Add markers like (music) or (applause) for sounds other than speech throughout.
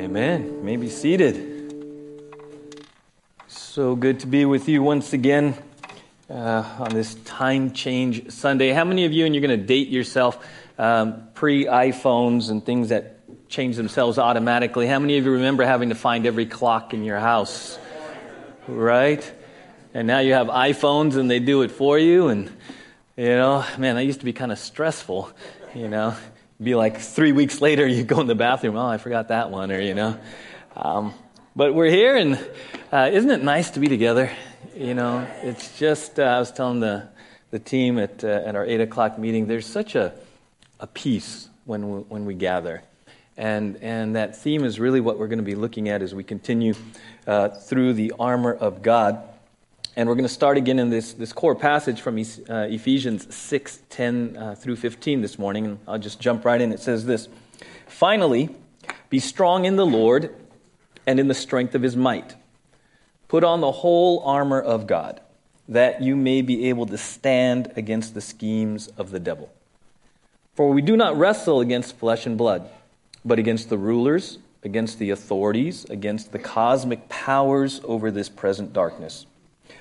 Amen. You may be seated. So good to be with you once again uh, on this time change Sunday. How many of you, and you're going to date yourself, um, pre iPhones and things that change themselves automatically, how many of you remember having to find every clock in your house? Right? And now you have iPhones and they do it for you. And, you know, man, that used to be kind of stressful, you know be like three weeks later, you go in the bathroom, oh, I forgot that one, or, you know. Um, but we're here, and uh, isn't it nice to be together? You know, it's just, uh, I was telling the, the team at, uh, at our 8 o'clock meeting, there's such a, a peace when we, when we gather. And, and that theme is really what we're going to be looking at as we continue uh, through the armor of God. And we're going to start again in this, this core passage from uh, Ephesians 6 10 uh, through 15 this morning. And I'll just jump right in. It says this Finally, be strong in the Lord and in the strength of his might. Put on the whole armor of God, that you may be able to stand against the schemes of the devil. For we do not wrestle against flesh and blood, but against the rulers, against the authorities, against the cosmic powers over this present darkness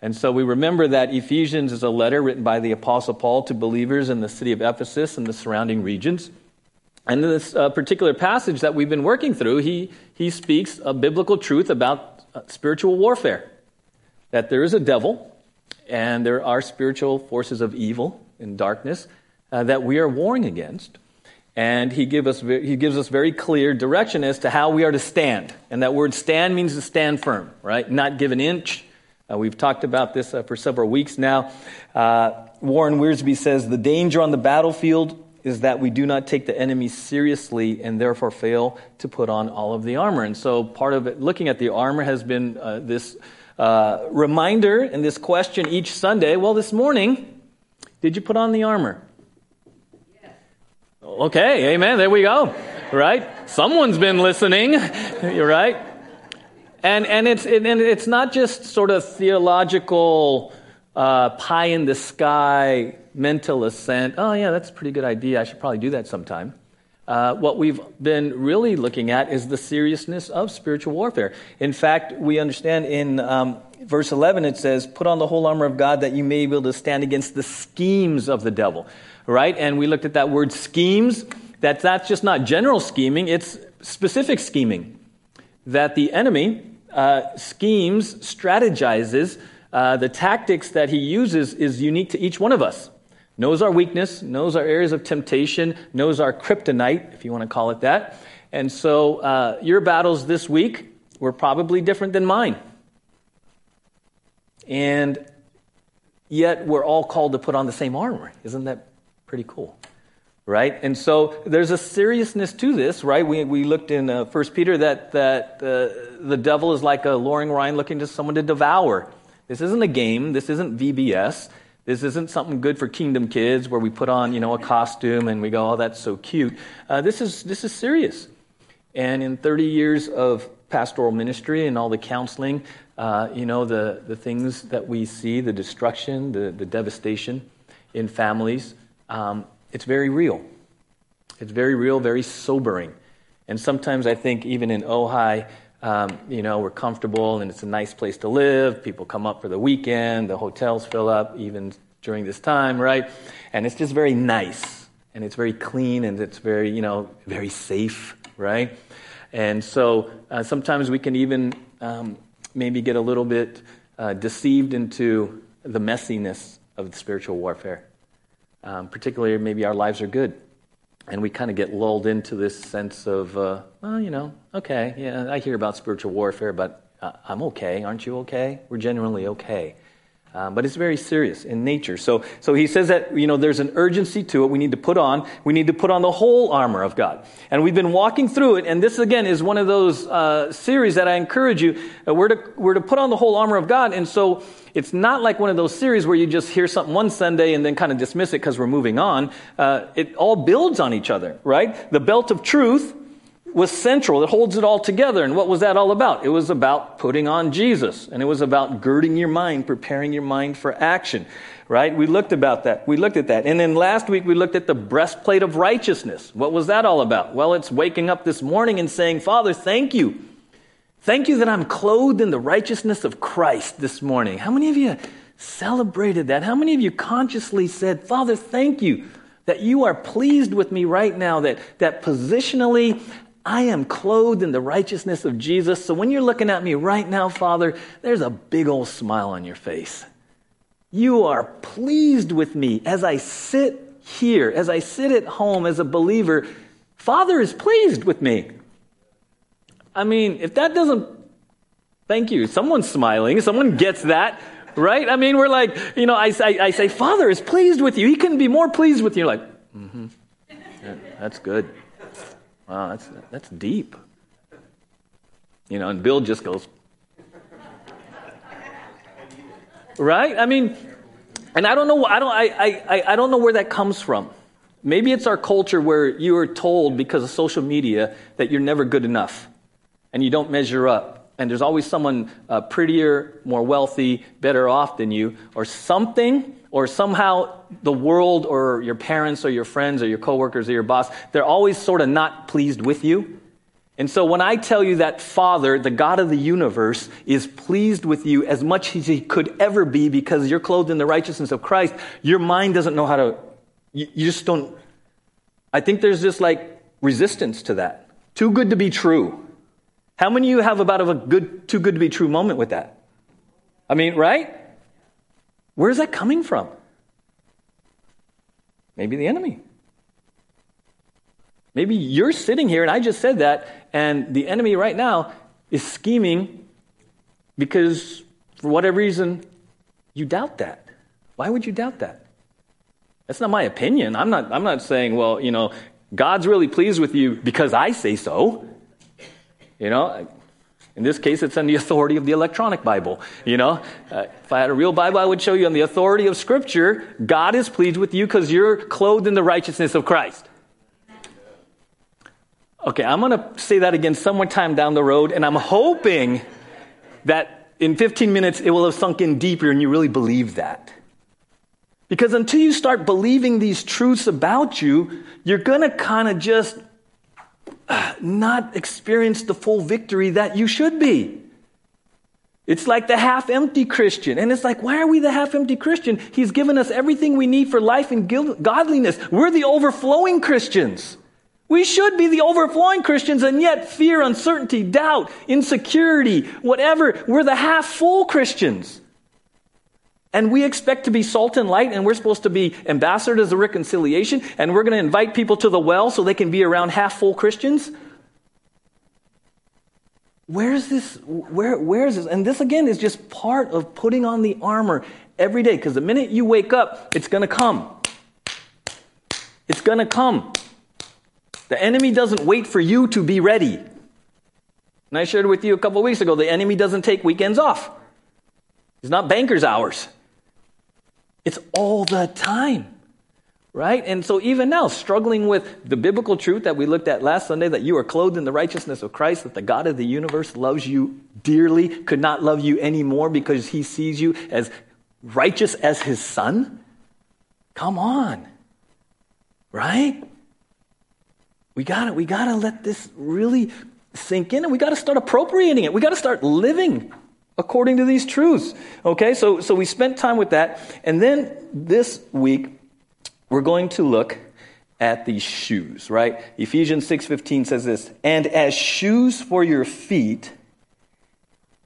And so we remember that Ephesians is a letter written by the Apostle Paul to believers in the city of Ephesus and the surrounding regions. And in this uh, particular passage that we've been working through, he, he speaks a biblical truth about uh, spiritual warfare. That there is a devil, and there are spiritual forces of evil and darkness uh, that we are warring against. And he, give us, he gives us very clear direction as to how we are to stand. And that word stand means to stand firm, right? Not give an inch, uh, we've talked about this uh, for several weeks now. Uh, Warren Wiersbe says the danger on the battlefield is that we do not take the enemy seriously and therefore fail to put on all of the armor. And so part of it, looking at the armor has been uh, this uh, reminder and this question each Sunday. Well, this morning, did you put on the armor? Yes. Okay, amen. There we go. Right? Someone's been listening. You're (laughs) right. And, and, it's, and it's not just sort of theological uh, pie in the sky mental assent. Oh, yeah, that's a pretty good idea. I should probably do that sometime. Uh, what we've been really looking at is the seriousness of spiritual warfare. In fact, we understand in um, verse 11 it says, Put on the whole armor of God that you may be able to stand against the schemes of the devil. Right? And we looked at that word schemes. That that's just not general scheming, it's specific scheming. That the enemy uh, schemes, strategizes, uh, the tactics that he uses is unique to each one of us. Knows our weakness, knows our areas of temptation, knows our kryptonite, if you want to call it that. And so uh, your battles this week were probably different than mine. And yet we're all called to put on the same armor. Isn't that pretty cool? Right? And so there's a seriousness to this, right? We, we looked in uh, 1 Peter that, that uh, the devil is like a luring lion looking to someone to devour. This isn't a game. This isn't VBS. This isn't something good for kingdom kids where we put on, you know, a costume and we go, oh, that's so cute. Uh, this, is, this is serious. And in 30 years of pastoral ministry and all the counseling, uh, you know, the, the things that we see, the destruction, the, the devastation in families, um, it's very real. It's very real, very sobering. And sometimes I think even in Ojai, um, you know, we're comfortable and it's a nice place to live. People come up for the weekend. The hotels fill up even during this time, right? And it's just very nice. And it's very clean and it's very, you know, very safe, right? And so uh, sometimes we can even um, maybe get a little bit uh, deceived into the messiness of the spiritual warfare um, particularly maybe our lives are good. And we kind of get lulled into this sense of, uh, well, you know, okay, yeah, I hear about spiritual warfare, but uh, I'm okay. Aren't you okay? We're genuinely okay. Um, but it's very serious in nature. So, so he says that, you know, there's an urgency to it. We need to put on, we need to put on the whole armor of God. And we've been walking through it. And this, again, is one of those uh, series that I encourage you. Uh, we're, to, we're to put on the whole armor of God. And so it's not like one of those series where you just hear something one Sunday and then kind of dismiss it because we're moving on. Uh, it all builds on each other, right? The belt of truth was central. It holds it all together. And what was that all about? It was about putting on Jesus. And it was about girding your mind, preparing your mind for action. Right? We looked about that. We looked at that. And then last week we looked at the breastplate of righteousness. What was that all about? Well, it's waking up this morning and saying, Father, thank you. Thank you that I'm clothed in the righteousness of Christ this morning. How many of you celebrated that? How many of you consciously said, Father, thank you that you are pleased with me right now, that, that positionally I am clothed in the righteousness of Jesus. So when you're looking at me right now, Father, there's a big old smile on your face. You are pleased with me as I sit here, as I sit at home as a believer. Father is pleased with me. I mean, if that doesn't, thank you. Someone's smiling. Someone gets that, right? I mean, we're like, you know, I, I, I say, Father is pleased with you. He couldn't be more pleased with you. You're like, mm-hmm. Yeah, that's good. Wow, that's, that's deep. You know, and Bill just goes, right? I mean, and I don't know, I don't, I, I, I don't know where that comes from. Maybe it's our culture where you are told because of social media that you're never good enough and you don't measure up. And there's always someone uh, prettier, more wealthy, better off than you, or something or somehow the world or your parents or your friends or your coworkers or your boss, they're always sort of not pleased with you. And so when I tell you that Father, the God of the universe, is pleased with you as much as he could ever be because you're clothed in the righteousness of Christ, your mind doesn't know how to, you, you just don't, I think there's just like resistance to that. Too good to be true. How many of you have about a good, too good to be true moment with that? I mean, right? Where's that coming from? Maybe the enemy. Maybe you're sitting here, and I just said that, and the enemy right now is scheming because, for whatever reason, you doubt that. Why would you doubt that? That's not my opinion. I'm not, I'm not saying, well, you know, God's really pleased with you because I say so. You know, in this case, it's on the (laughs) authority of the electronic Bible. You know, uh, if I had a real Bible, I would show you on the authority of Scripture, God is pleased with you because you're clothed in the righteousness of Christ. Okay, I'm going to say that again somewhere time down the road, and I'm hoping that in 15 minutes it will have sunk in deeper and you really believe that. Because until you start believing these truths about you, you're going to kind of just Uh, not experience the full victory that you should be. It's like the half empty Christian. And it's like, why are we the half empty Christian? He's given us everything we need for life and godliness. We're the overflowing Christians. We should be the overflowing Christians, and yet fear, uncertainty, doubt, insecurity, whatever, we're the half full Christians. And we expect to be salt and light, and we're supposed to be ambassadors of reconciliation, and we're going to invite people to the well so they can be around half full Christians. Where's this? Where, where is this? And this again is just part of putting on the armor every day, because the minute you wake up, it's going to come. It's going to come. The enemy doesn't wait for you to be ready. And I shared with you a couple weeks ago the enemy doesn't take weekends off. It's not banker's hours. It's all the time. Right? And so, even now, struggling with the biblical truth that we looked at last Sunday that you are clothed in the righteousness of Christ, that the God of the universe loves you dearly, could not love you anymore because he sees you as righteous as his son. Come on. Right? We got it. We got to let this really sink in and we got to start appropriating it. We got to start living according to these truths. Okay, so, so we spent time with that. And then this week, we're going to look at these shoes, right? Ephesians 6:15 says this, "And as shoes for your feet,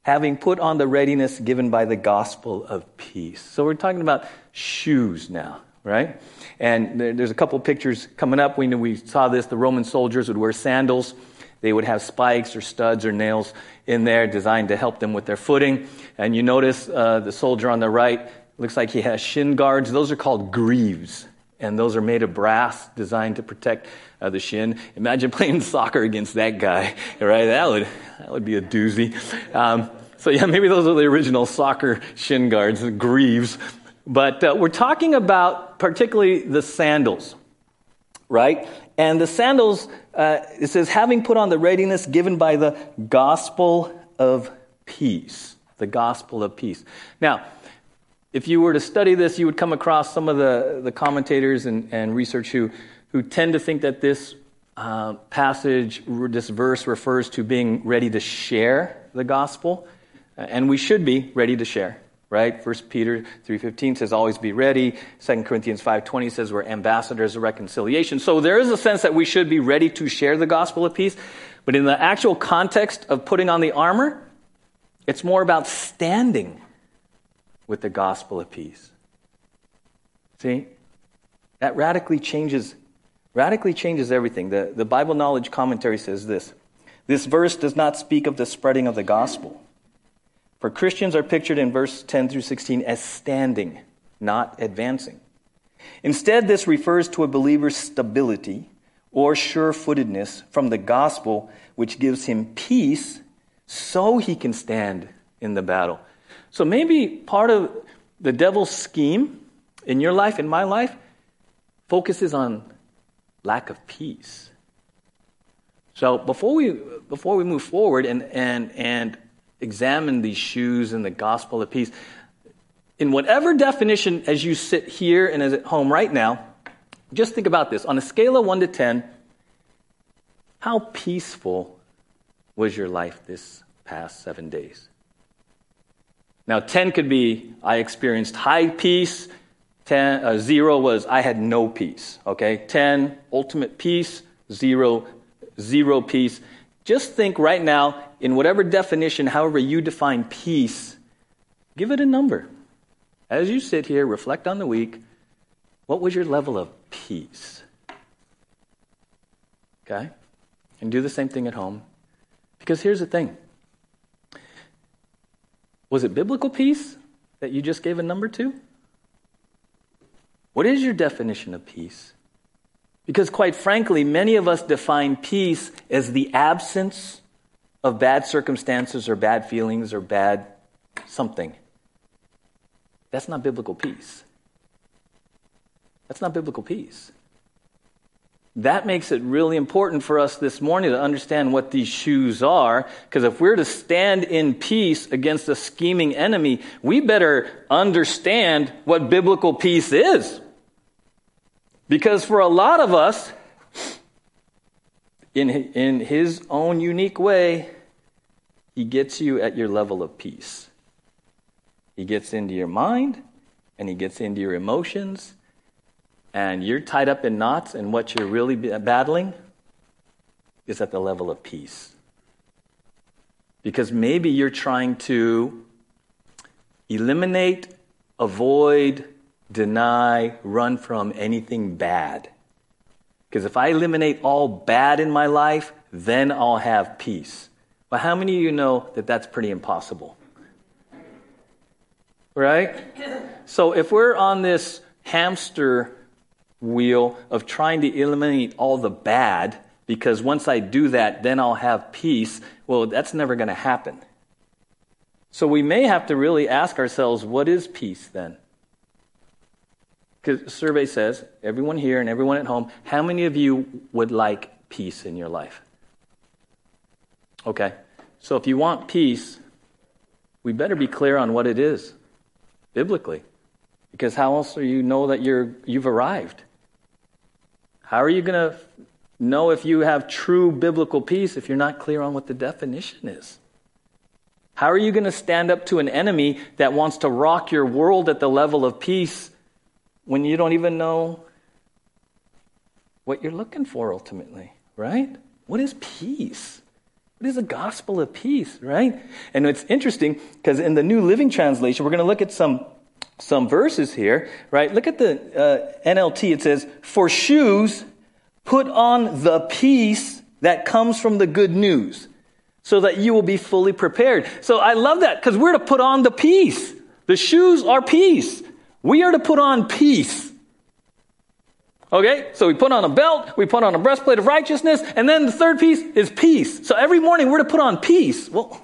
having put on the readiness given by the gospel of peace." So we're talking about shoes now, right? And there's a couple pictures coming up. We we saw this. The Roman soldiers would wear sandals. They would have spikes or studs or nails in there designed to help them with their footing. And you notice uh, the soldier on the right, looks like he has shin guards. Those are called greaves, and those are made of brass designed to protect uh, the shin. Imagine (laughs) playing soccer against that guy, right? That would, that would be a doozy. Um, so, yeah, maybe those are the original soccer shin guards, the greaves. But uh, we're talking about particularly the sandals, right? And the sandals, uh, it says, having put on the readiness given by the gospel of peace. The gospel of peace. Now, if you were to study this, you would come across some of the, the commentators and, and research who, who tend to think that this uh, passage, this verse refers to being ready to share the gospel. And we should be ready to share right? First Peter 3.15 says always be ready. 2 Corinthians 5.20 says we're ambassadors of reconciliation. So there is a sense that we should be ready to share the gospel of peace. But in the actual context of putting on the armor, it's more about standing with the gospel of peace. See? That radically changes radically changes everything. The, the Bible Knowledge Commentary says this. This verse does not speak of the spreading of the gospel for Christians are pictured in verse 10 through 16 as standing, not advancing. Instead, this refers to a believer's stability or sure footedness from the gospel, which gives him peace so he can stand in the battle. So maybe part of the devil's scheme in your life, in my life, focuses on lack of peace. So before we before we move forward and and and examine these shoes and the gospel of peace, in whatever definition as you sit here and as at home right now, just think about this. On a scale of 1 to 10, how peaceful was your life this past seven days? Now, 10 could be I experienced high peace. 10, uh, 0 was I had no peace. Okay? 10, ultimate peace. 0, zero peace. Just think right now, in whatever definition, however you define peace, give it a number. As you sit here, reflect on the week, what was your level of peace? Okay? And do the same thing at home. Because here's the thing was it biblical peace that you just gave a number to? What is your definition of peace? Because, quite frankly, many of us define peace as the absence of bad circumstances or bad feelings or bad something. That's not biblical peace. That's not biblical peace. That makes it really important for us this morning to understand what these shoes are, because if we're to stand in peace against a scheming enemy, we better understand what biblical peace is. Because for a lot of us, in, in his own unique way, he gets you at your level of peace. He gets into your mind and he gets into your emotions, and you're tied up in knots, and what you're really battling is at the level of peace. Because maybe you're trying to eliminate, avoid, deny, run from anything bad. Because if I eliminate all bad in my life, then I'll have peace. But how many of you know that that's pretty impossible? Right? So if we're on this hamster wheel of trying to eliminate all the bad, because once I do that, then I'll have peace, well, that's never going to happen. So we may have to really ask ourselves, what is peace then? Because survey says, everyone here and everyone at home, how many of you would like peace in your life? Okay. So if you want peace, we better be clear on what it is biblically. Because how else do you know that you're, you've arrived? How are you going to know if you have true biblical peace if you're not clear on what the definition is? How are you going to stand up to an enemy that wants to rock your world at the level of peace when you don't even know what you're looking for ultimately, right? What is peace? What is the gospel of peace, right? And it's interesting because in the New Living Translation, we're going to look at some some verses here, right? Look at the uh, NLT. It says, "For shoes, put on the peace that comes from the good news, so that you will be fully prepared." So I love that because we're to put on the peace. The shoes are peace. We are to put on peace. Okay, so we put on a belt, we put on a breastplate of righteousness, and then the third piece is peace. So every morning we're to put on peace. Well,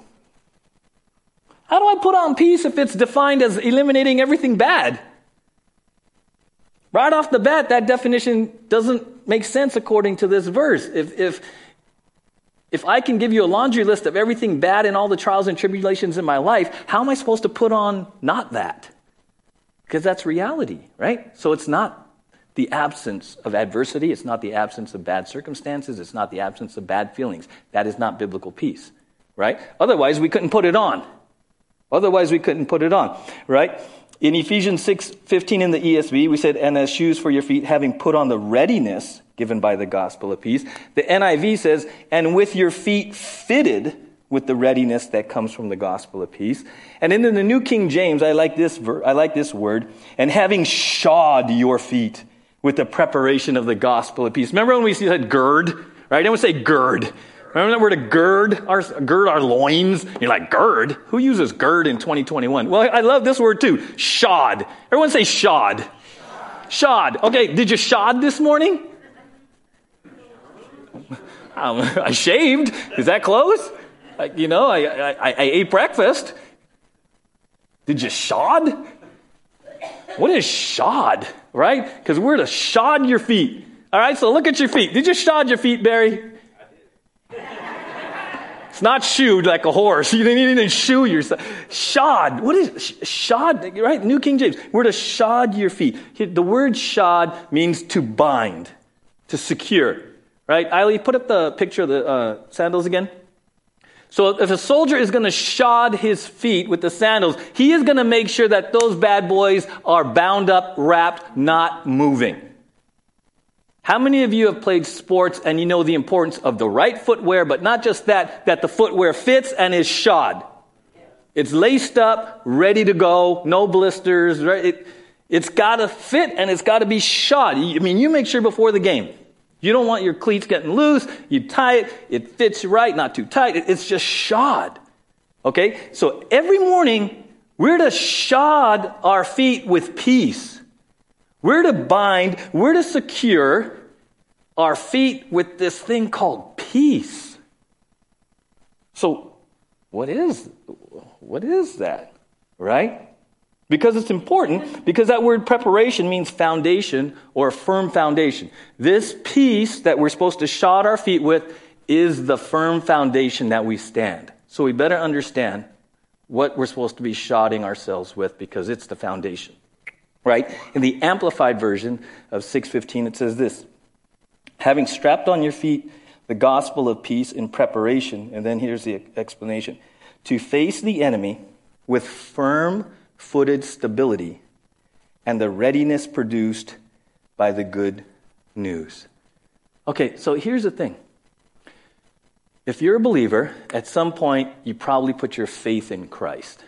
how do I put on peace if it's defined as eliminating everything bad? Right off the bat, that definition doesn't make sense according to this verse. If, if, if I can give you a laundry list of everything bad and all the trials and tribulations in my life, how am I supposed to put on not that? Because that's reality, right? So it's not the absence of adversity, it's not the absence of bad circumstances, it's not the absence of bad feelings. That is not biblical peace, right? Otherwise, we couldn't put it on. Otherwise, we couldn't put it on, right? In Ephesians 6 15 in the ESV, we said, and as shoes for your feet, having put on the readiness given by the gospel of peace. The NIV says, and with your feet fitted with the readiness that comes from the gospel of peace. And in the New King James, I like this, ver- I like this word, and having shod your feet with the preparation of the gospel of peace. Remember when we said gird, right? Would say gird. Remember that word to gird our, gird our loins? You're like, gird? Who uses gird in 2021? Well, I love this word too. Shod. Everyone say shod. Shod. Okay, did you shod this morning? (laughs) I shaved. Is that close? I, you know, I, I, I ate breakfast. Did you shod? What is shod, right? Because we're to shod your feet. All right, so look at your feet. Did you shod your feet, Barry? It's not shoed like a horse. (laughs) You didn't even shoe yourself. Shod. What is shod? Right? New King James. We're to shod your feet. The word shod means to bind, to secure. Right? Eiley, put up the picture of the uh, sandals again. So if a soldier is going to shod his feet with the sandals, he is going to make sure that those bad boys are bound up, wrapped, not moving. How many of you have played sports and you know the importance of the right footwear, but not just that, that the footwear fits and is shod? It's laced up, ready to go, no blisters, right? It, it's got to fit and it's got to be shod. I mean, you make sure before the game. You don't want your cleats getting loose. You tie it, it fits right, not too tight. It's just shod. Okay? So every morning, we're to shod our feet with peace. We're to bind, we're to secure our feet with this thing called peace. So, what is what is that? Right? Because it's important, because that word preparation means foundation or a firm foundation. This piece that we're supposed to shod our feet with is the firm foundation that we stand. So we better understand what we're supposed to be shodding ourselves with because it's the foundation. Right? In the amplified version of 615 it says this having strapped on your feet the gospel of peace in preparation, and then here's the explanation to face the enemy with firm footed stability and the readiness produced by the good news. Okay, so here's the thing. If you're a believer, at some point you probably put your faith in Christ.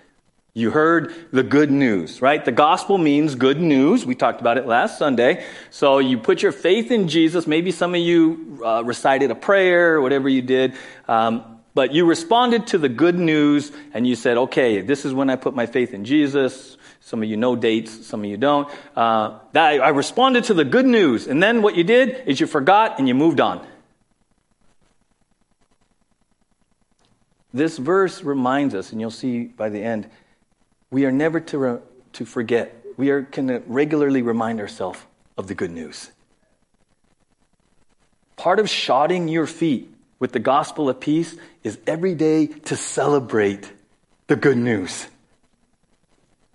You heard the good news, right? The gospel means good news. We talked about it last Sunday. So you put your faith in Jesus. Maybe some of you uh, recited a prayer whatever you did. Um, but you responded to the good news and you said, okay, this is when I put my faith in Jesus. Some of you know dates, some of you don't. Uh, that, I responded to the good news. And then what you did is you forgot and you moved on. This verse reminds us, and you'll see by the end, we are never to, re- to forget. We are can regularly remind ourselves of the good news. Part of shodding your feet with the gospel of peace is every day to celebrate the good news.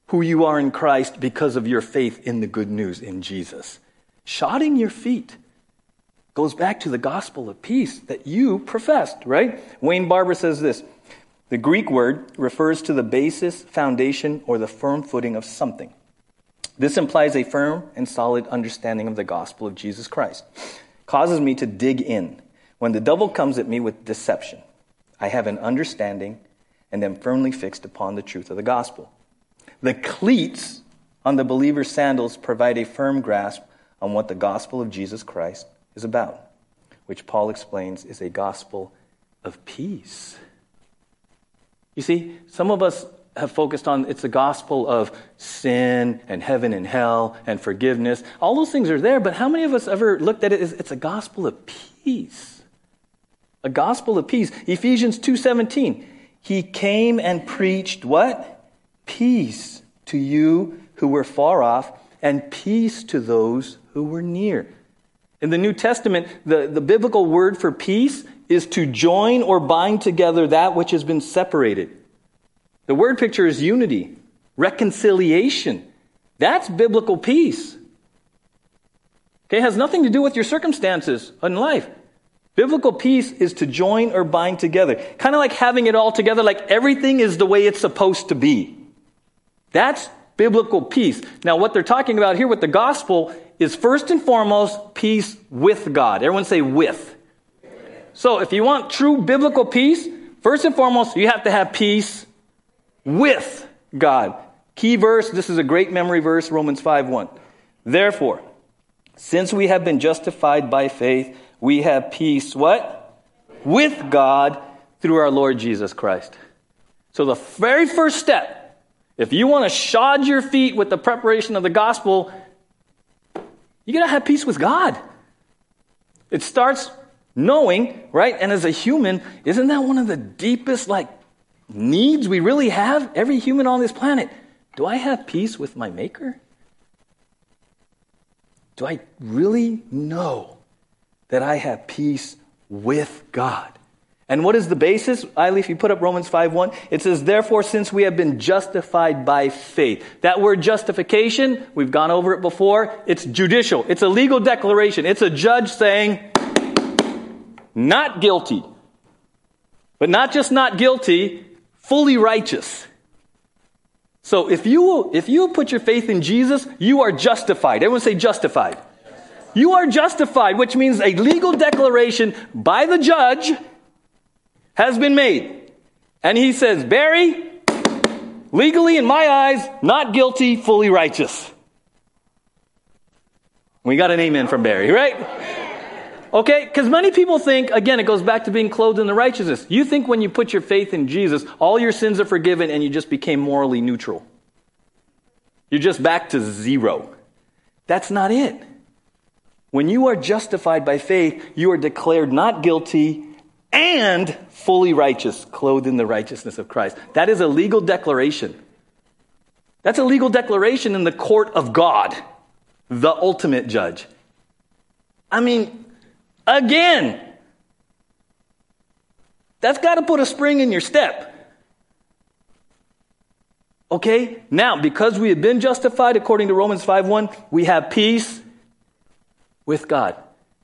Who you are in Christ because of your faith in the good news in Jesus. Shodding your feet goes back to the gospel of peace that you professed, right? Wayne Barber says this the Greek word refers to the basis, foundation, or the firm footing of something. This implies a firm and solid understanding of the gospel of Jesus Christ. Causes me to dig in. When the devil comes at me with deception, I have an understanding and am firmly fixed upon the truth of the gospel. The cleats on the believer's sandals provide a firm grasp on what the gospel of Jesus Christ is about, which Paul explains is a gospel of peace. You see, some of us have focused on it's the gospel of sin and heaven and hell and forgiveness. All those things are there, but how many of us ever looked at it as it's a gospel of peace? A gospel of peace. Ephesians 2:17. He came and preached what? Peace to you who were far off and peace to those who were near. In the New Testament, the, the biblical word for peace is to join or bind together that which has been separated. The word picture is unity, reconciliation. That's biblical peace. Okay, it has nothing to do with your circumstances in life. Biblical peace is to join or bind together. Kind of like having it all together, like everything is the way it's supposed to be. That's biblical peace. Now, what they're talking about here with the gospel is first and foremost peace with God. Everyone say with. So, if you want true biblical peace, first and foremost, you have to have peace with God. Key verse, this is a great memory verse, Romans 5 1. Therefore, since we have been justified by faith, we have peace, what? With God through our Lord Jesus Christ. So the very first step, if you want to shod your feet with the preparation of the gospel, you got to have peace with God. It starts knowing, right? And as a human, isn't that one of the deepest, like, needs we really have? Every human on this planet. Do I have peace with my Maker? Do I really know that I have peace with God? And what is the basis? Eiley, if you put up Romans 5 1, it says, Therefore, since we have been justified by faith. That word justification, we've gone over it before, it's judicial. It's a legal declaration. It's a judge saying, not guilty. But not just not guilty, fully righteous. So if you if you put your faith in Jesus, you are justified. Everyone say justified. You are justified, which means a legal declaration by the judge has been made. And he says, Barry, legally in my eyes, not guilty, fully righteous. We got an amen from Barry, right? Okay? Because many people think, again, it goes back to being clothed in the righteousness. You think when you put your faith in Jesus, all your sins are forgiven and you just became morally neutral. You're just back to zero. That's not it. When you are justified by faith, you are declared not guilty and fully righteous, clothed in the righteousness of Christ. That is a legal declaration. That's a legal declaration in the court of God, the ultimate judge. I mean, again. That's got to put a spring in your step. Okay? Now, because we have been justified according to Romans 5:1, we have peace with God.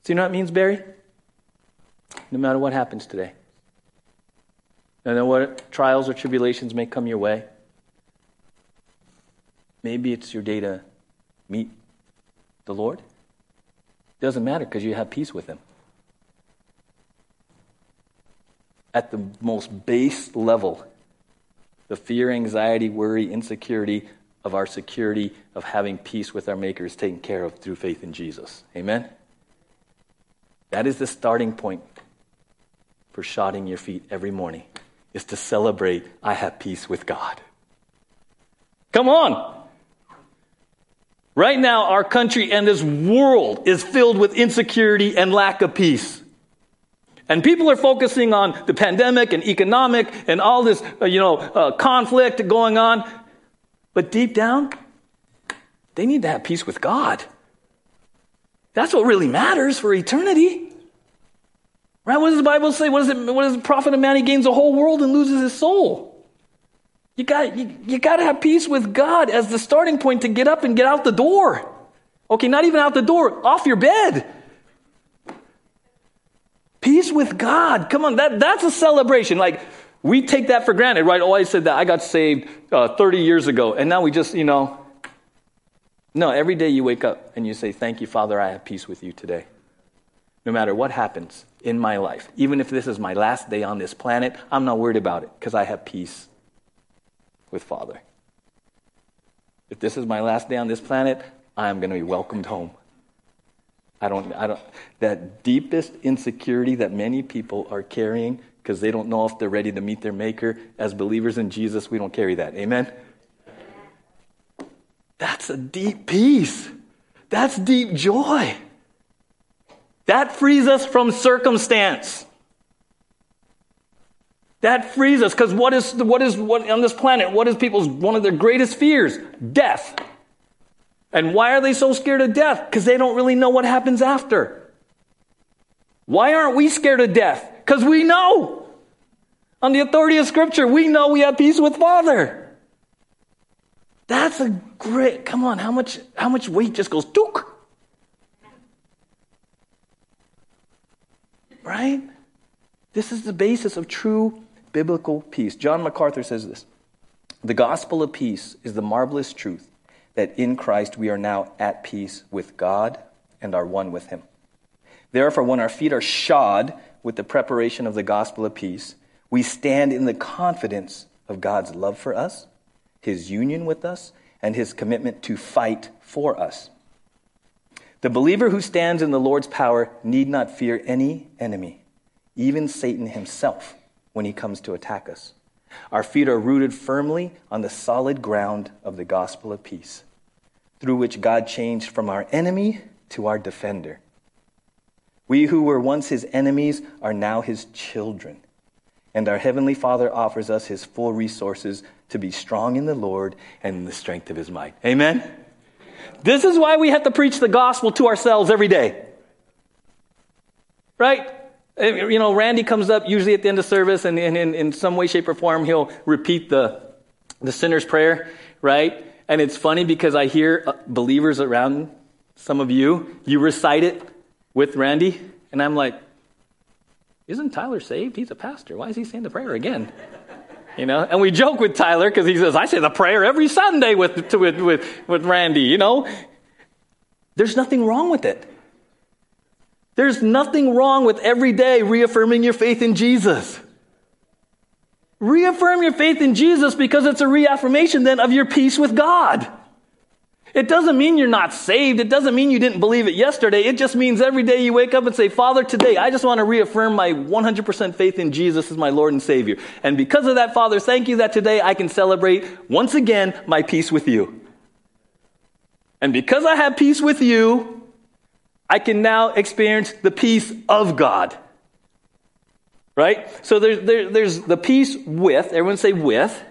So you know what it means, Barry? No matter what happens today. No matter what trials or tribulations may come your way. Maybe it's your day to meet the Lord. It Doesn't matter because you have peace with him. at the most base level the fear, anxiety, worry, insecurity of our security of having peace with our Maker is taken care of through faith in Jesus. Amen? That is the starting point for shodding your feet every morning, is to celebrate, I have peace with God. Come on! Right now, our country and this world is filled with insecurity and lack of peace. And people are focusing on the pandemic and economic and all this, uh, you know, uh, conflict going on. But deep down, they need to have peace with God. That's what really matters for eternity. Right? What does the Bible say? What does it, what does the profit of man? He gains the whole world and loses his soul. You got, you, you got to have peace with God as the starting point to get up and get out the door. Okay, not even out the door, off your bed. Peace with God. Come on, that, that's a celebration. Like, we take that for granted, right? Oh, I said that. I got saved uh, 30 years ago. And now we just, you know. No, every day you wake up and you say, Thank you, Father, I have peace with you today. No matter what happens in my life, even if this is my last day on this planet, I'm not worried about it because I have peace with Father. If this is my last day on this planet, I am going to be welcomed home. I don't, I don't, that deepest insecurity that many people are carrying because they don't know if they're ready to meet their Maker. As believers in Jesus, we don't carry that. Amen? That's a deep peace. That's deep joy. That frees us from circumstance. That frees us because what is what is what on this planet? What is people's one of their greatest fears? Death. And why are they so scared of death? Because they don't really know what happens after. Why aren't we scared of death? Because we know. On the authority of Scripture, we know we have peace with Father. That's a great, come on, how much, how much weight just goes, dook? Right? This is the basis of true biblical peace. John MacArthur says this The gospel of peace is the marvelous truth that in Christ we are now at peace with God and are one with Him. Therefore, when our feet are shod with the preparation of the gospel of peace, we stand in the confidence of God's love for us, His union with us, and His commitment to fight for us. The believer who stands in the Lord's power need not fear any enemy, even Satan himself, when he comes to attack us. Our feet are rooted firmly on the solid ground of the gospel of peace, through which God changed from our enemy to our defender. We who were once his enemies are now his children. And our Heavenly Father offers us his full resources to be strong in the Lord and in the strength of his might. Amen? This is why we have to preach the gospel to ourselves every day. Right? You know, Randy comes up usually at the end of service, and in, in, some way, shape, or form, he'll repeat the, the sinner's prayer, right? And it's funny because I hear uh, believers around some of you, you recite it with Randy, and I'm like, isn't Tyler saved? He's a pastor. Why is he saying the prayer again? (laughs) You know, and we joke with Tyler because he says, I say the prayer every Sunday with, to, with, with, with Randy, you know. There's nothing wrong with it. There's nothing wrong with every day reaffirming your faith in Jesus. Reaffirm your faith in Jesus because it's a reaffirmation then of your peace with God. It doesn't mean you're not saved. It doesn't mean you didn't believe it yesterday. It just means every day you wake up and say, Father, today I just want to reaffirm my 100% faith in Jesus as my Lord and Savior. And because of that, Father, thank you that today I can celebrate once again my peace with you. And because I have peace with you, I can now experience the peace of God. Right? So there, there, there's the peace with, everyone say with.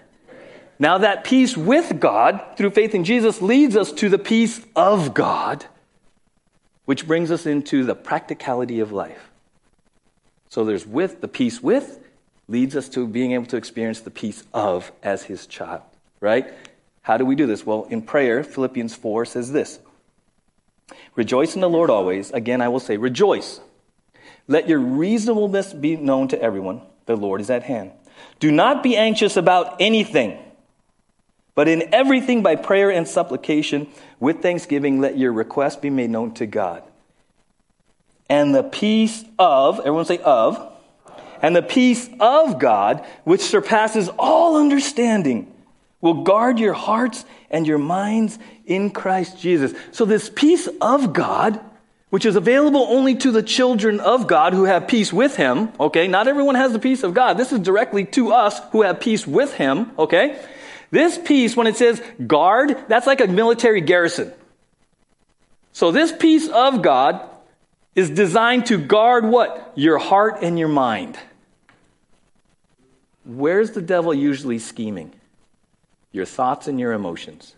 Now, that peace with God through faith in Jesus leads us to the peace of God, which brings us into the practicality of life. So there's with, the peace with leads us to being able to experience the peace of as his child, right? How do we do this? Well, in prayer, Philippians 4 says this Rejoice in the Lord always. Again, I will say, rejoice. Let your reasonableness be known to everyone. The Lord is at hand. Do not be anxious about anything. But in everything by prayer and supplication, with thanksgiving, let your request be made known to God. And the peace of, everyone say of, and the peace of God, which surpasses all understanding, will guard your hearts and your minds in Christ Jesus. So, this peace of God, which is available only to the children of God who have peace with Him, okay? Not everyone has the peace of God. This is directly to us who have peace with Him, okay? This peace, when it says guard, that's like a military garrison. So this peace of God is designed to guard what? Your heart and your mind. Where's the devil usually scheming? Your thoughts and your emotions.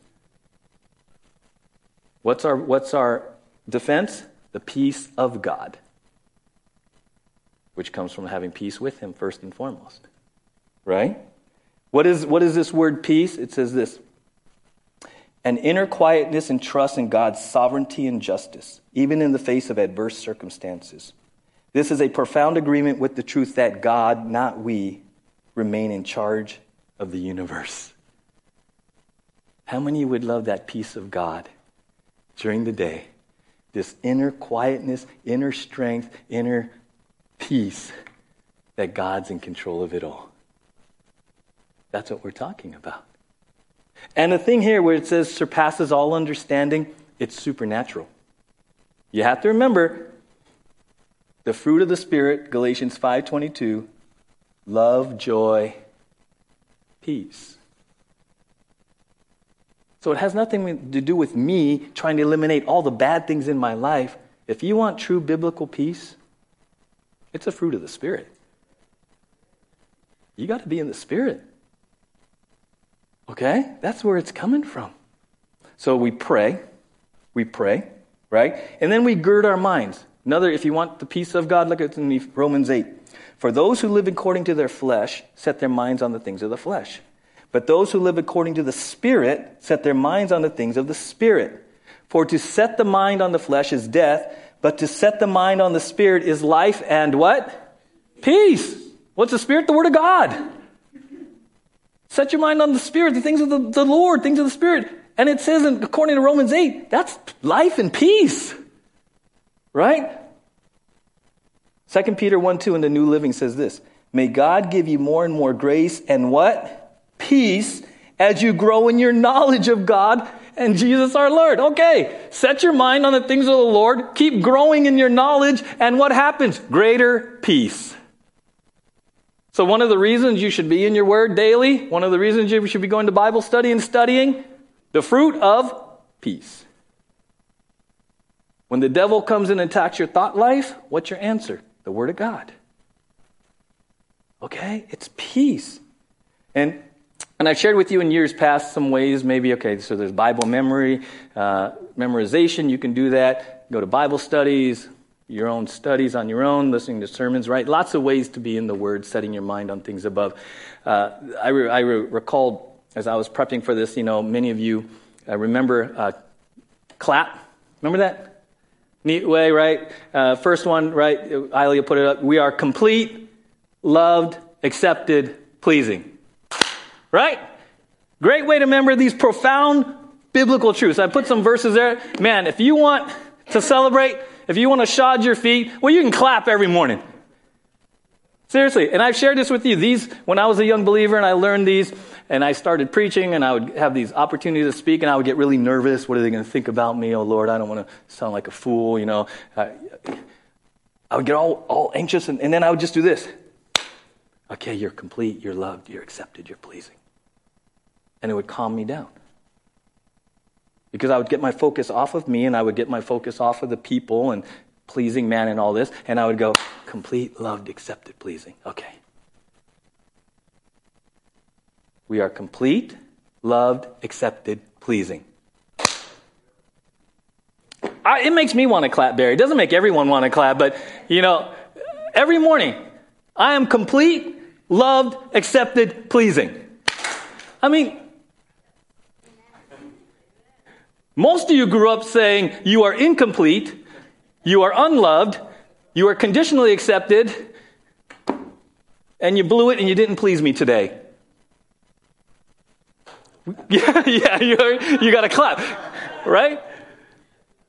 What's our, what's our defense? The peace of God, which comes from having peace with Him first and foremost. Right? What is, what is this word peace? It says this an inner quietness and trust in God's sovereignty and justice, even in the face of adverse circumstances. This is a profound agreement with the truth that God, not we, remain in charge of the universe. How many would love that peace of God during the day? This inner quietness, inner strength, inner peace that God's in control of it all. That's what we're talking about. And the thing here where it says surpasses all understanding, it's supernatural. You have to remember the fruit of the spirit, Galatians 5:22, love, joy, peace. So it has nothing to do with me trying to eliminate all the bad things in my life. If you want true biblical peace, it's a fruit of the Spirit. You got to be in the Spirit. Okay? That's where it's coming from. So we pray. We pray, right? And then we gird our minds. Another, if you want the peace of God, look at Romans 8. For those who live according to their flesh set their minds on the things of the flesh. But those who live according to the Spirit set their minds on the things of the Spirit. For to set the mind on the flesh is death, but to set the mind on the Spirit is life and what? Peace. What's the Spirit? The Word of God. Set your mind on the Spirit, the things of the, the Lord, things of the Spirit. And it says, in, according to Romans 8, that's life and peace. Right? 2 Peter 1 2 in the New Living says this May God give you more and more grace and what? Peace as you grow in your knowledge of God and Jesus our Lord. Okay, set your mind on the things of the Lord, keep growing in your knowledge, and what happens? Greater peace. So, one of the reasons you should be in your word daily, one of the reasons you should be going to Bible study and studying, the fruit of peace. When the devil comes in and attacks your thought life, what's your answer? The Word of God. Okay? It's peace. And and I've shared with you in years past some ways, maybe, okay, so there's Bible memory, uh, memorization, you can do that. Go to Bible studies, your own studies on your own, listening to sermons, right? Lots of ways to be in the Word, setting your mind on things above. Uh, I, re- I re- recalled as I was prepping for this, you know, many of you uh, remember uh, clap. Remember that? Neat way, right? Uh, first one, right? Ilea put it up. We are complete, loved, accepted, pleasing. Right? Great way to remember these profound biblical truths. I put some verses there. Man, if you want to celebrate, if you want to shod your feet, well, you can clap every morning. Seriously. And I've shared this with you. These, when I was a young believer and I learned these, and I started preaching, and I would have these opportunities to speak, and I would get really nervous. What are they going to think about me? Oh, Lord, I don't want to sound like a fool, you know. I, I would get all, all anxious, and, and then I would just do this. Okay, you're complete, you're loved, you're accepted, you're pleasing. And it would calm me down. Because I would get my focus off of me, and I would get my focus off of the people and pleasing man and all this, and I would go, complete, loved, accepted, pleasing. Okay. We are complete, loved, accepted, pleasing. I, it makes me want to clap, Barry. It doesn't make everyone want to clap, but you know, every morning, I am complete, loved, accepted, pleasing. I mean, most of you grew up saying you are incomplete, you are unloved, you are conditionally accepted, and you blew it and you didn't please me today. (laughs) Yeah, yeah, you got to clap, right?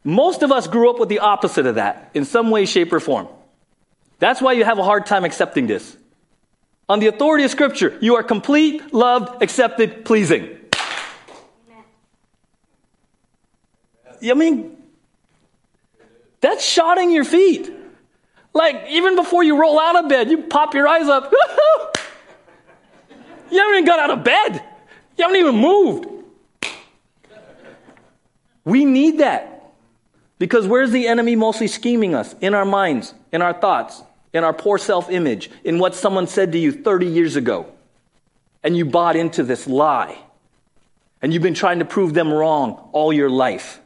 Most of us grew up with the opposite of that in some way, shape, or form. That's why you have a hard time accepting this. On the authority of Scripture, you are complete, loved, accepted, pleasing. I mean, that's shodding your feet. Like, even before you roll out of bed, you pop your eyes up. (laughs) you haven't even got out of bed. You haven't even moved. We need that. Because where's the enemy mostly scheming us? In our minds, in our thoughts, in our poor self image, in what someone said to you 30 years ago. And you bought into this lie. And you've been trying to prove them wrong all your life.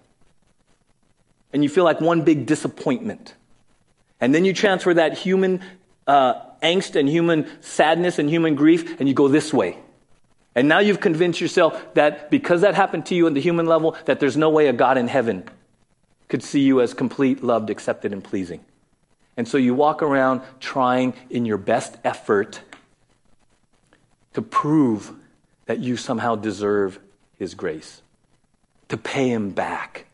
And you feel like one big disappointment. And then you transfer that human uh, angst and human sadness and human grief, and you go this way. And now you've convinced yourself that because that happened to you on the human level, that there's no way a God in heaven could see you as complete, loved, accepted, and pleasing. And so you walk around trying in your best effort to prove that you somehow deserve His grace, to pay Him back.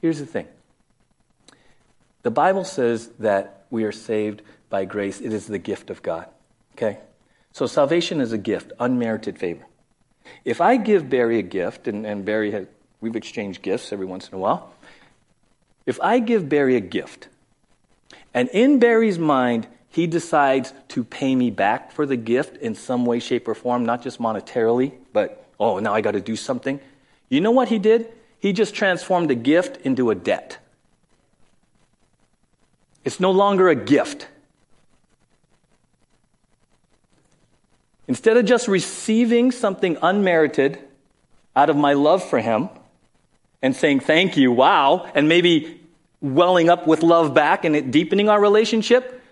Here's the thing the Bible says that we are saved by grace, it is the gift of God. Okay? So salvation is a gift, unmerited favor. If I give Barry a gift, and, and Barry has, we've exchanged gifts every once in a while. If I give Barry a gift, and in Barry's mind, he decides to pay me back for the gift in some way, shape, or form, not just monetarily, but, oh, now I got to do something. You know what he did? He just transformed a gift into a debt. It's no longer a gift. Instead of just receiving something unmerited out of my love for him and saying thank you, wow, and maybe welling up with love back and it deepening our relationship,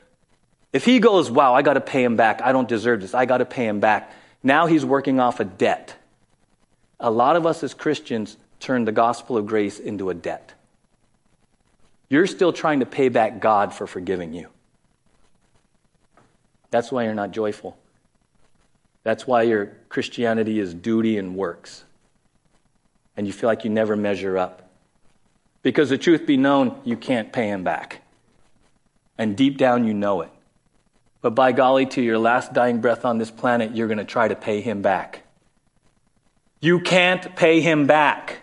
if he goes, wow, I got to pay him back, I don't deserve this, I got to pay him back, now he's working off a debt. A lot of us as Christians turn the gospel of grace into a debt. You're still trying to pay back God for forgiving you. That's why you're not joyful. That's why your Christianity is duty and works. And you feel like you never measure up. Because the truth be known, you can't pay him back. And deep down, you know it. But by golly, to your last dying breath on this planet, you're going to try to pay him back. You can't pay him back.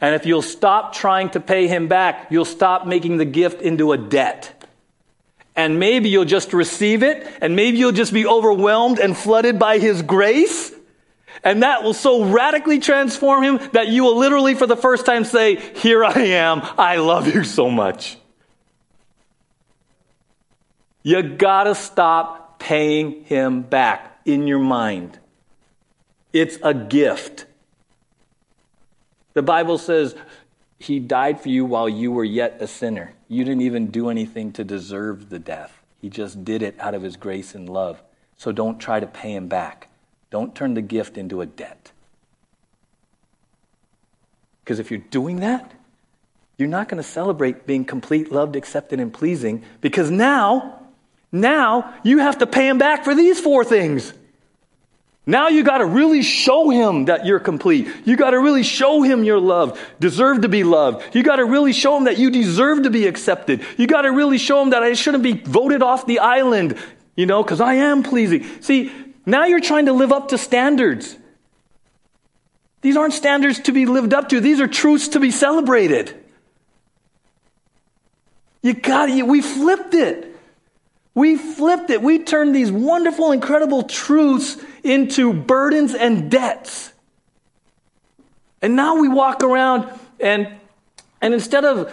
And if you'll stop trying to pay him back, you'll stop making the gift into a debt. And maybe you'll just receive it, and maybe you'll just be overwhelmed and flooded by his grace. And that will so radically transform him that you will literally, for the first time, say, Here I am. I love you so much. You gotta stop paying him back in your mind. It's a gift. The Bible says he died for you while you were yet a sinner. You didn't even do anything to deserve the death. He just did it out of his grace and love. So don't try to pay him back. Don't turn the gift into a debt. Because if you're doing that, you're not going to celebrate being complete, loved, accepted, and pleasing because now now you have to pay him back for these four things. Now you got to really show him that you're complete. You got to really show him you're loved, deserve to be loved. You got to really show him that you deserve to be accepted. You got to really show him that I shouldn't be voted off the island, you know, because I am pleasing. See, now you're trying to live up to standards. These aren't standards to be lived up to. These are truths to be celebrated. You got it. We flipped it. We flipped it. We turned these wonderful, incredible truths into burdens and debts. And now we walk around and, and instead of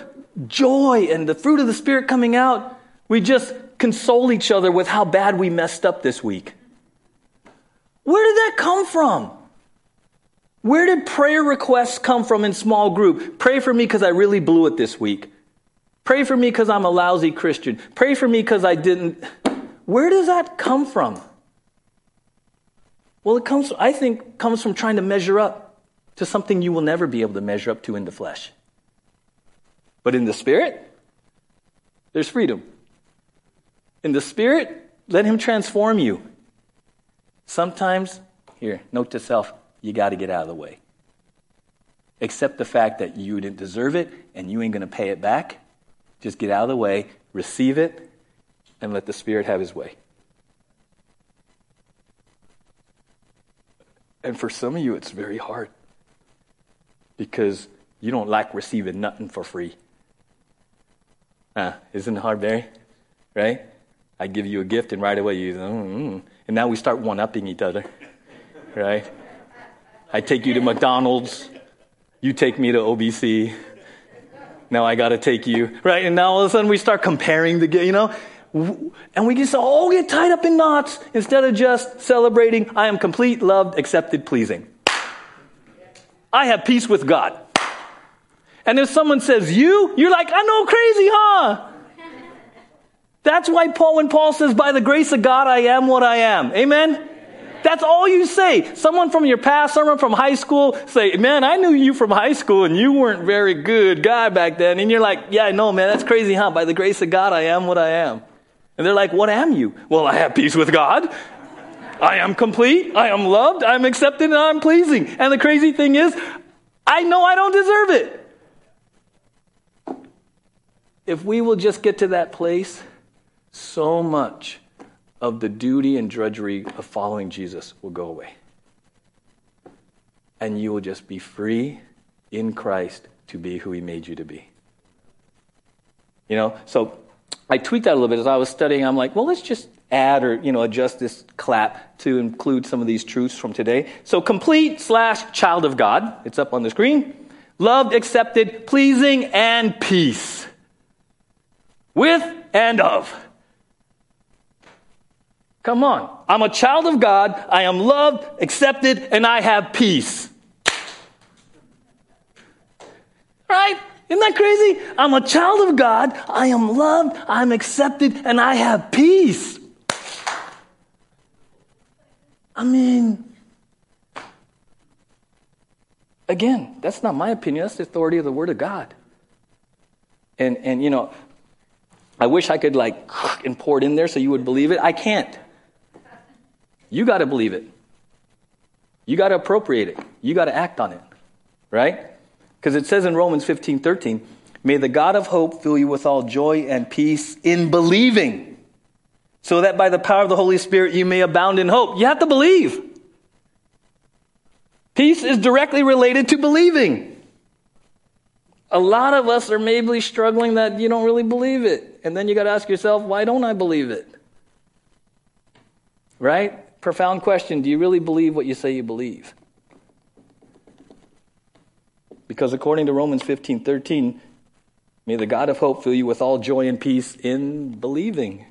joy and the fruit of the Spirit coming out, we just console each other with how bad we messed up this week. Where did that come from? Where did prayer requests come from in small group? Pray for me because I really blew it this week. Pray for me because I'm a lousy Christian. Pray for me because I didn't. Where does that come from? Well, it comes, I think, comes from trying to measure up to something you will never be able to measure up to in the flesh. But in the spirit, there's freedom. In the spirit, let him transform you. Sometimes, here, note to self, you got to get out of the way. Accept the fact that you didn't deserve it and you ain't going to pay it back just get out of the way, receive it, and let the Spirit have His way. And for some of you, it's very hard because you don't like receiving nothing for free. Uh, isn't it hard, Barry? Right? I give you a gift, and right away you, mm-hmm. and now we start one upping each other. Right? I take you to McDonald's, you take me to OBC. Now I got to take you, right? And now all of a sudden we start comparing the, you know, and we just all get tied up in knots instead of just celebrating, I am complete, loved, accepted, pleasing. I have peace with God. And if someone says you, you're like, I know crazy, huh? That's why Paul, when Paul says, by the grace of God, I am what I am. Amen? That's all you say. Someone from your past, someone from high school say, man, I knew you from high school and you weren't very good guy back then. And you're like, yeah, I know, man. That's crazy, huh? By the grace of God, I am what I am. And they're like, what am you? Well, I have peace with God. I am complete. I am loved. I'm accepted and I'm pleasing. And the crazy thing is, I know I don't deserve it. If we will just get to that place, so much of the duty and drudgery of following Jesus will go away. And you will just be free in Christ to be who he made you to be. You know, so I tweaked that a little bit as I was studying. I'm like, well, let's just add or you know adjust this clap to include some of these truths from today. So complete slash child of God. It's up on the screen. Loved, accepted, pleasing, and peace. With and of. Come on. I'm a child of God. I am loved, accepted, and I have peace. Right? Isn't that crazy? I'm a child of God. I am loved, I'm accepted, and I have peace. I mean, again, that's not my opinion. That's the authority of the Word of God. And, and you know, I wish I could like (laughs) and pour it in there so you would believe it. I can't. You got to believe it. You got to appropriate it. You got to act on it. Right? Because it says in Romans 15 13, may the God of hope fill you with all joy and peace in believing, so that by the power of the Holy Spirit you may abound in hope. You have to believe. Peace is directly related to believing. A lot of us are maybe struggling that you don't really believe it. And then you got to ask yourself, why don't I believe it? Right? Profound question do you really believe what you say you believe? Because according to Romans 15 13, may the God of hope fill you with all joy and peace in believing.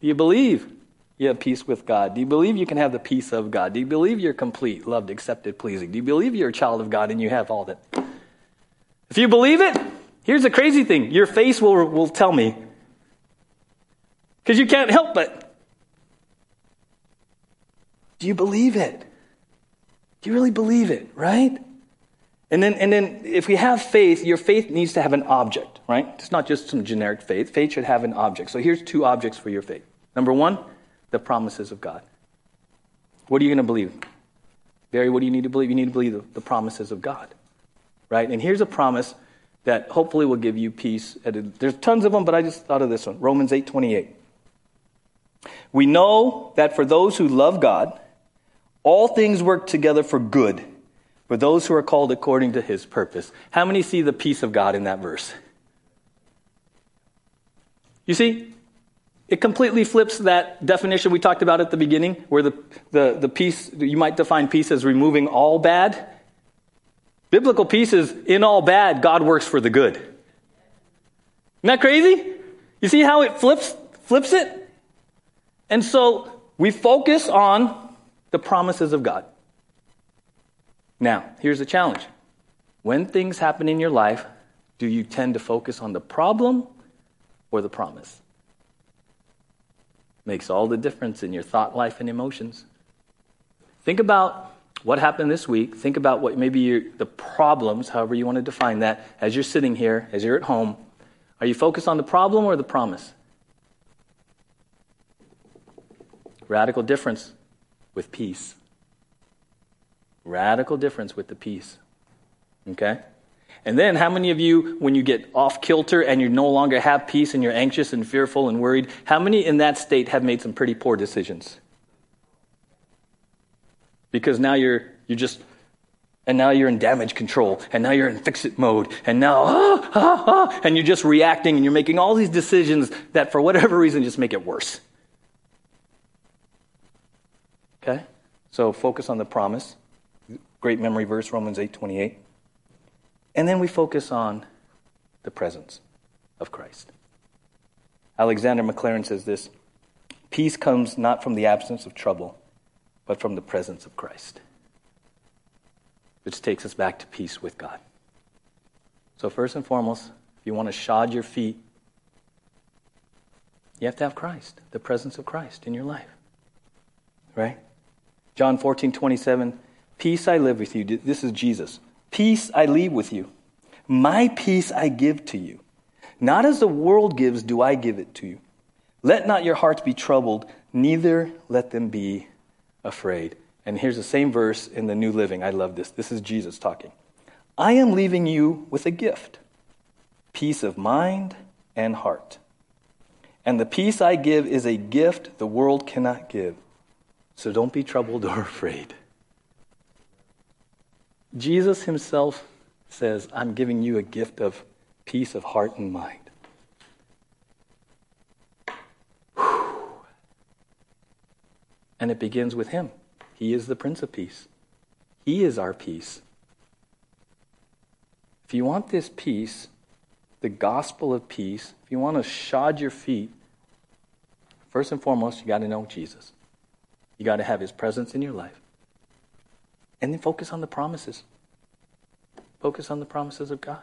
Do you believe you have peace with God? Do you believe you can have the peace of God? Do you believe you're complete, loved, accepted, pleasing? Do you believe you're a child of God and you have all that? If you believe it, here's the crazy thing your face will, will tell me. Because you can't help but. Do you believe it? Do you really believe it, right? And then, and then if we have faith, your faith needs to have an object, right? It's not just some generic faith. Faith should have an object. So here's two objects for your faith. Number one, the promises of God. What are you going to believe? Barry, what do you need to believe? You need to believe the, the promises of God, right? And here's a promise that hopefully will give you peace. There's tons of them, but I just thought of this one Romans 8 28. We know that for those who love God, all things work together for good for those who are called according to his purpose. How many see the peace of God in that verse? You see, it completely flips that definition we talked about at the beginning, where the, the, the peace, you might define peace as removing all bad. Biblical peace is in all bad, God works for the good. Isn't that crazy? You see how it flips, flips it? And so we focus on the promises of God. Now, here's the challenge. When things happen in your life, do you tend to focus on the problem or the promise? Makes all the difference in your thought life and emotions. Think about what happened this week. Think about what maybe the problems, however you want to define that, as you're sitting here, as you're at home. Are you focused on the problem or the promise? Radical difference with peace. Radical difference with the peace. Okay? And then, how many of you, when you get off kilter and you no longer have peace and you're anxious and fearful and worried, how many in that state have made some pretty poor decisions? Because now you're, you're just, and now you're in damage control, and now you're in fix it mode, and now, ah, ah, ah, and you're just reacting and you're making all these decisions that for whatever reason just make it worse. Okay? So focus on the promise. Great memory verse, Romans 8 28. And then we focus on the presence of Christ. Alexander Maclaren says this Peace comes not from the absence of trouble, but from the presence of Christ, which takes us back to peace with God. So, first and foremost, if you want to shod your feet, you have to have Christ, the presence of Christ in your life. Right? John 14, 27, Peace I live with you. This is Jesus. Peace I leave with you. My peace I give to you. Not as the world gives, do I give it to you. Let not your hearts be troubled, neither let them be afraid. And here's the same verse in the New Living. I love this. This is Jesus talking. I am leaving you with a gift peace of mind and heart. And the peace I give is a gift the world cannot give. So don't be troubled or (laughs) afraid. Jesus himself says, I'm giving you a gift of peace of heart and mind. Whew. And it begins with him. He is the Prince of Peace. He is our peace. If you want this peace, the gospel of peace, if you want to shod your feet, first and foremost, you got to know Jesus. You got to have His presence in your life. And then focus on the promises. Focus on the promises of God.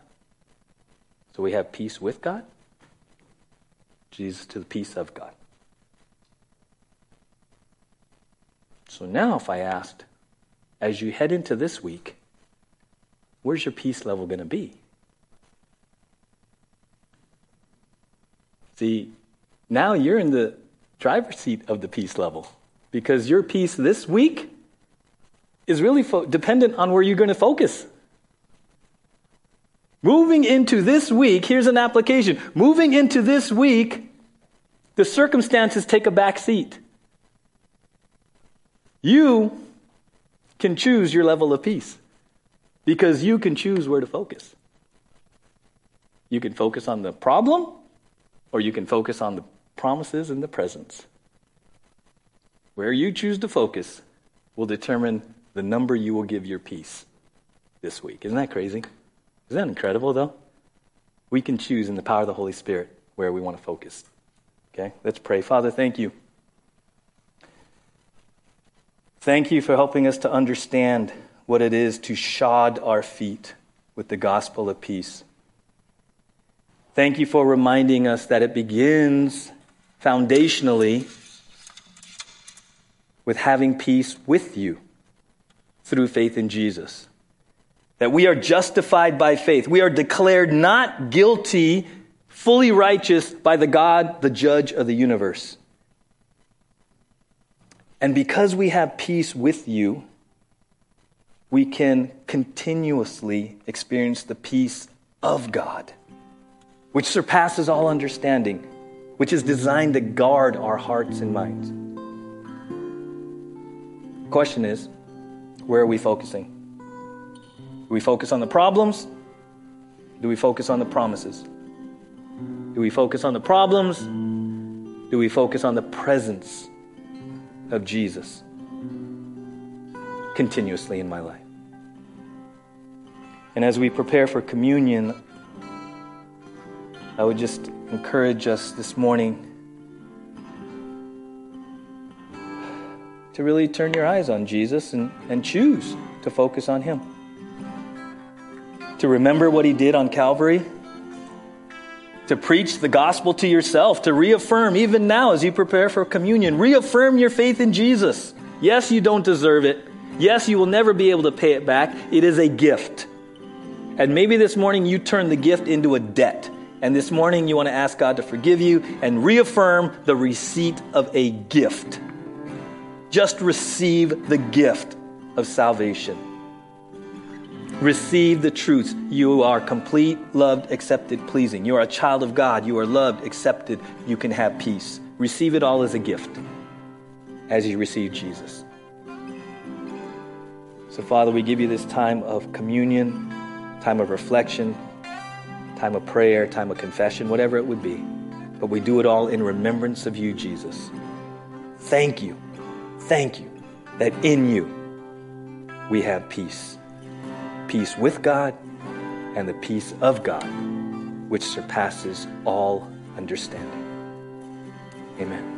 So we have peace with God, Jesus to the peace of God. So now, if I asked, as you head into this week, where's your peace level going to be? See, now you're in the driver's seat of the peace level because your peace this week is really fo- dependent on where you're going to focus. Moving into this week, here's an application. Moving into this week, the circumstances take a back seat. You can choose your level of peace because you can choose where to focus. You can focus on the problem or you can focus on the promises and the presence. Where you choose to focus will determine the number you will give your peace this week. Isn't that crazy? Isn't that incredible, though? We can choose in the power of the Holy Spirit where we want to focus. Okay, let's pray. Father, thank you. Thank you for helping us to understand what it is to shod our feet with the gospel of peace. Thank you for reminding us that it begins foundationally with having peace with you through faith in Jesus that we are justified by faith. We are declared not guilty, fully righteous by the God, the judge of the universe. And because we have peace with you, we can continuously experience the peace of God, which surpasses all understanding, which is designed to guard our hearts and minds. Question is, where are we focusing? Do we focus on the problems? Do we focus on the promises? Do we focus on the problems? Do we focus on the presence of Jesus continuously in my life? And as we prepare for communion, I would just encourage us this morning to really turn your eyes on Jesus and, and choose to focus on Him to remember what he did on Calvary, to preach the gospel to yourself, to reaffirm, even now as you prepare for communion, reaffirm your faith in Jesus. Yes, you don't deserve it. Yes, you will never be able to pay it back. It is a gift. And maybe this morning you turn the gift into a debt. And this morning you want to ask God to forgive you and reaffirm the receipt of a gift. Just receive the gift of salvation receive the truth. You are complete, loved, accepted, pleasing. You are a child of God. You are loved, accepted. You can have peace. Receive it all as a gift as you receive Jesus. So, Father, we give you this time of communion, time of reflection, time of prayer, time of confession, whatever it would be. But we do it all in remembrance of you, Jesus. Thank you. Thank you that in you we have peace peace with God and the peace of God, which surpasses all understanding. Amen.